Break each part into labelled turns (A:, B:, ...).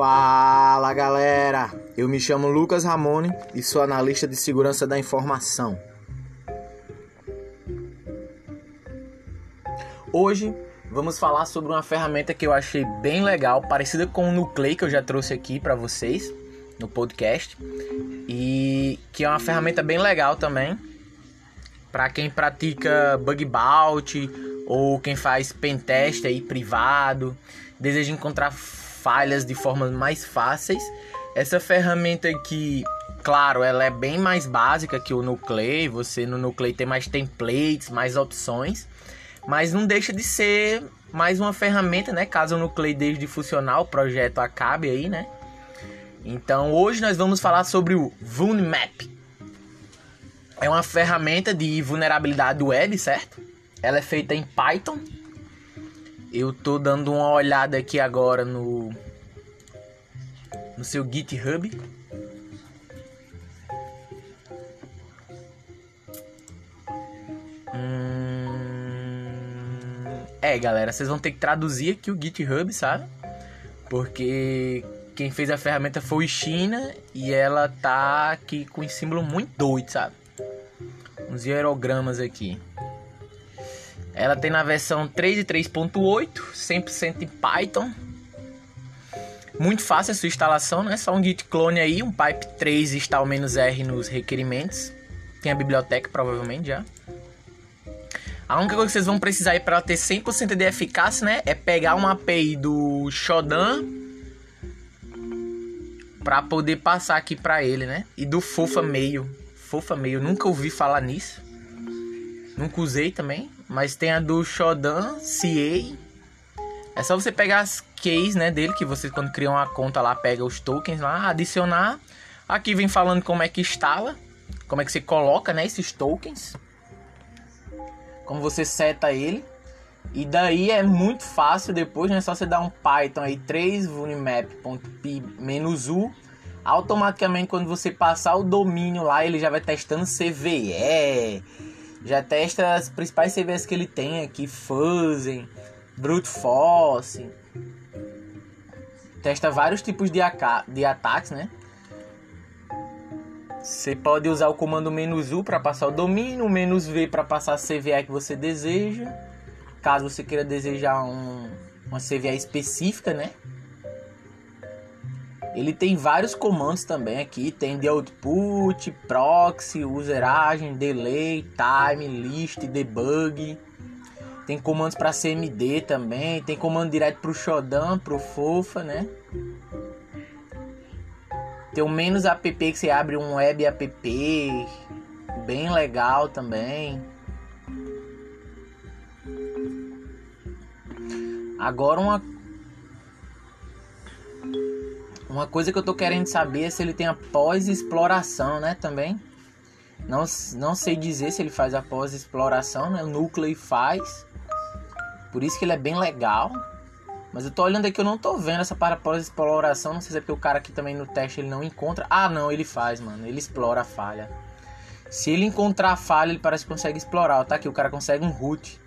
A: Fala galera, eu me chamo Lucas Ramone e sou analista de segurança da informação. Hoje vamos falar sobre uma ferramenta que eu achei bem legal, parecida com o Nuclei que eu já trouxe aqui para vocês no podcast e que é uma ferramenta bem legal também para quem pratica bug bounty ou quem faz pentest aí privado, deseja encontrar falhas de formas mais fáceis. Essa ferramenta aqui, claro, ela é bem mais básica que o Nuclei. Você no Nuclei tem mais templates, mais opções, mas não deixa de ser mais uma ferramenta, né? Caso o Nuclei deixe de funcionar, o projeto acabe aí, né? Então hoje nós vamos falar sobre o VulnMap. É uma ferramenta de vulnerabilidade web, certo? Ela é feita em Python eu tô dando uma olhada aqui agora no no seu GitHub. Hum... É, galera, vocês vão ter que traduzir aqui o GitHub, sabe? Porque quem fez a ferramenta foi China e ela tá aqui com um símbolo muito doido, sabe? Uns hierogramas aqui. Ela tem na versão 3 e 3.8, 100% em Python. Muito fácil a sua instalação, né? Só um git clone aí, um pipe 3 install "-r nos requerimentos. Tem a biblioteca provavelmente já. A única coisa que vocês vão precisar aí para ela ter 100% de eficácia, né, é pegar uma API do Shodan para poder passar aqui para ele, né? E do Fofa Mail. Fofa Mail, nunca ouvi falar nisso. Nunca usei também. Mas tem a do Shodan CA. É só você pegar as keys, né, dele, que você quando cria uma conta lá, pega os tokens lá, adicionar. Aqui vem falando como é que instala, como é que você coloca, né, esses tokens. Como você seta ele. E daí é muito fácil depois, né, é só você dar um Python aí 3 vulnmap.py-u automaticamente quando você passar o domínio lá, ele já vai testando CVE, já testa as principais CVs que ele tem aqui, Fuzzing, Brute Force. Testa vários tipos de, de ataques, né? Você pode usar o comando "-u" para passar o domínio, "-v" para passar a CVE que você deseja. Caso você queira desejar um, uma CVE específica, né? Ele tem vários comandos também aqui, tem de output, proxy, useragem, delay, time, list, debug. Tem comandos para CMD também, tem comando direto para o Shodan, para o Fofa, né? Tem o menos app que você abre um web app, bem legal também. Agora uma uma coisa que eu tô querendo saber é se ele tem a pós-exploração, né, também. Não, não sei dizer se ele faz a pós-exploração, né? O núcleo faz. Por isso que ele é bem legal. Mas eu tô olhando aqui, eu não tô vendo essa para pós-exploração. Não sei se é porque o cara aqui também no teste ele não encontra. Ah, não, ele faz, mano. Ele explora a falha. Se ele encontrar a falha, ele parece que consegue explorar. Tá aqui, o cara consegue um root.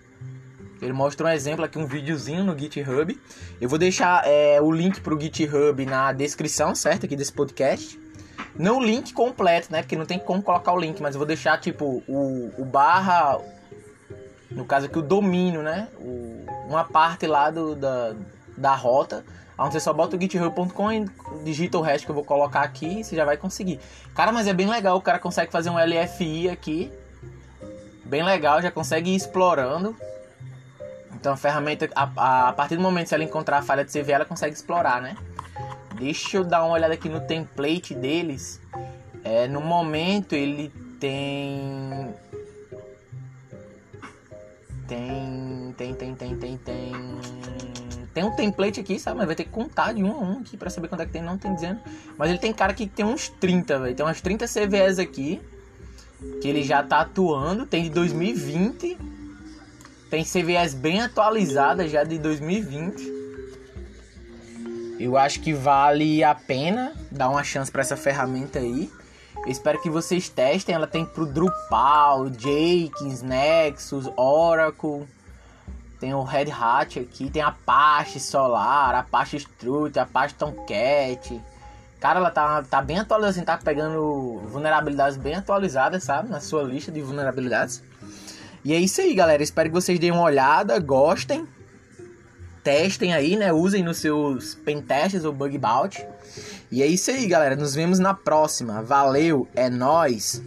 A: Ele mostra um exemplo aqui, um videozinho no GitHub. Eu vou deixar é, o link pro GitHub na descrição, certo? Aqui desse podcast. Não o link completo, né? Porque não tem como colocar o link, mas eu vou deixar tipo o, o barra. No caso aqui, o domínio, né? O, uma parte lá do, da, da rota. Onde você só bota o github.com e digita o resto que eu vou colocar aqui e você já vai conseguir. Cara, mas é bem legal. O cara consegue fazer um LFI aqui. Bem legal, já consegue ir explorando. Então a ferramenta, a, a, partir do momento que ela encontrar a falha de CV, ela consegue explorar, né? Deixa eu dar uma olhada aqui no template deles. É, no momento ele tem. Tem. Tem, tem, tem, tem, tem. Tem um template aqui, sabe? Mas vai ter que contar de um a um aqui pra saber quanto é que tem, não tem dizendo. Mas ele tem cara que tem uns 30, velho. Tem umas 30 CVEs aqui. Que ele já tá atuando. Tem de 2020 tem CVS bem atualizada já de 2020. Eu acho que vale a pena dar uma chance para essa ferramenta aí. Eu espero que vocês testem. Ela tem pro Drupal, Jenkins, Nexus, Oracle. Tem o Red Hat aqui, tem a Apache Solar, a Apache Strut, a Apache Tomcat. Cara, ela tá, tá bem atualizada, assim, tá pegando vulnerabilidades bem atualizadas, sabe? Na sua lista de vulnerabilidades. E é isso aí, galera. Espero que vocês deem uma olhada, gostem. Testem aí, né? Usem nos seus pentests ou bug bounty. E é isso aí, galera. Nos vemos na próxima. Valeu, é nós.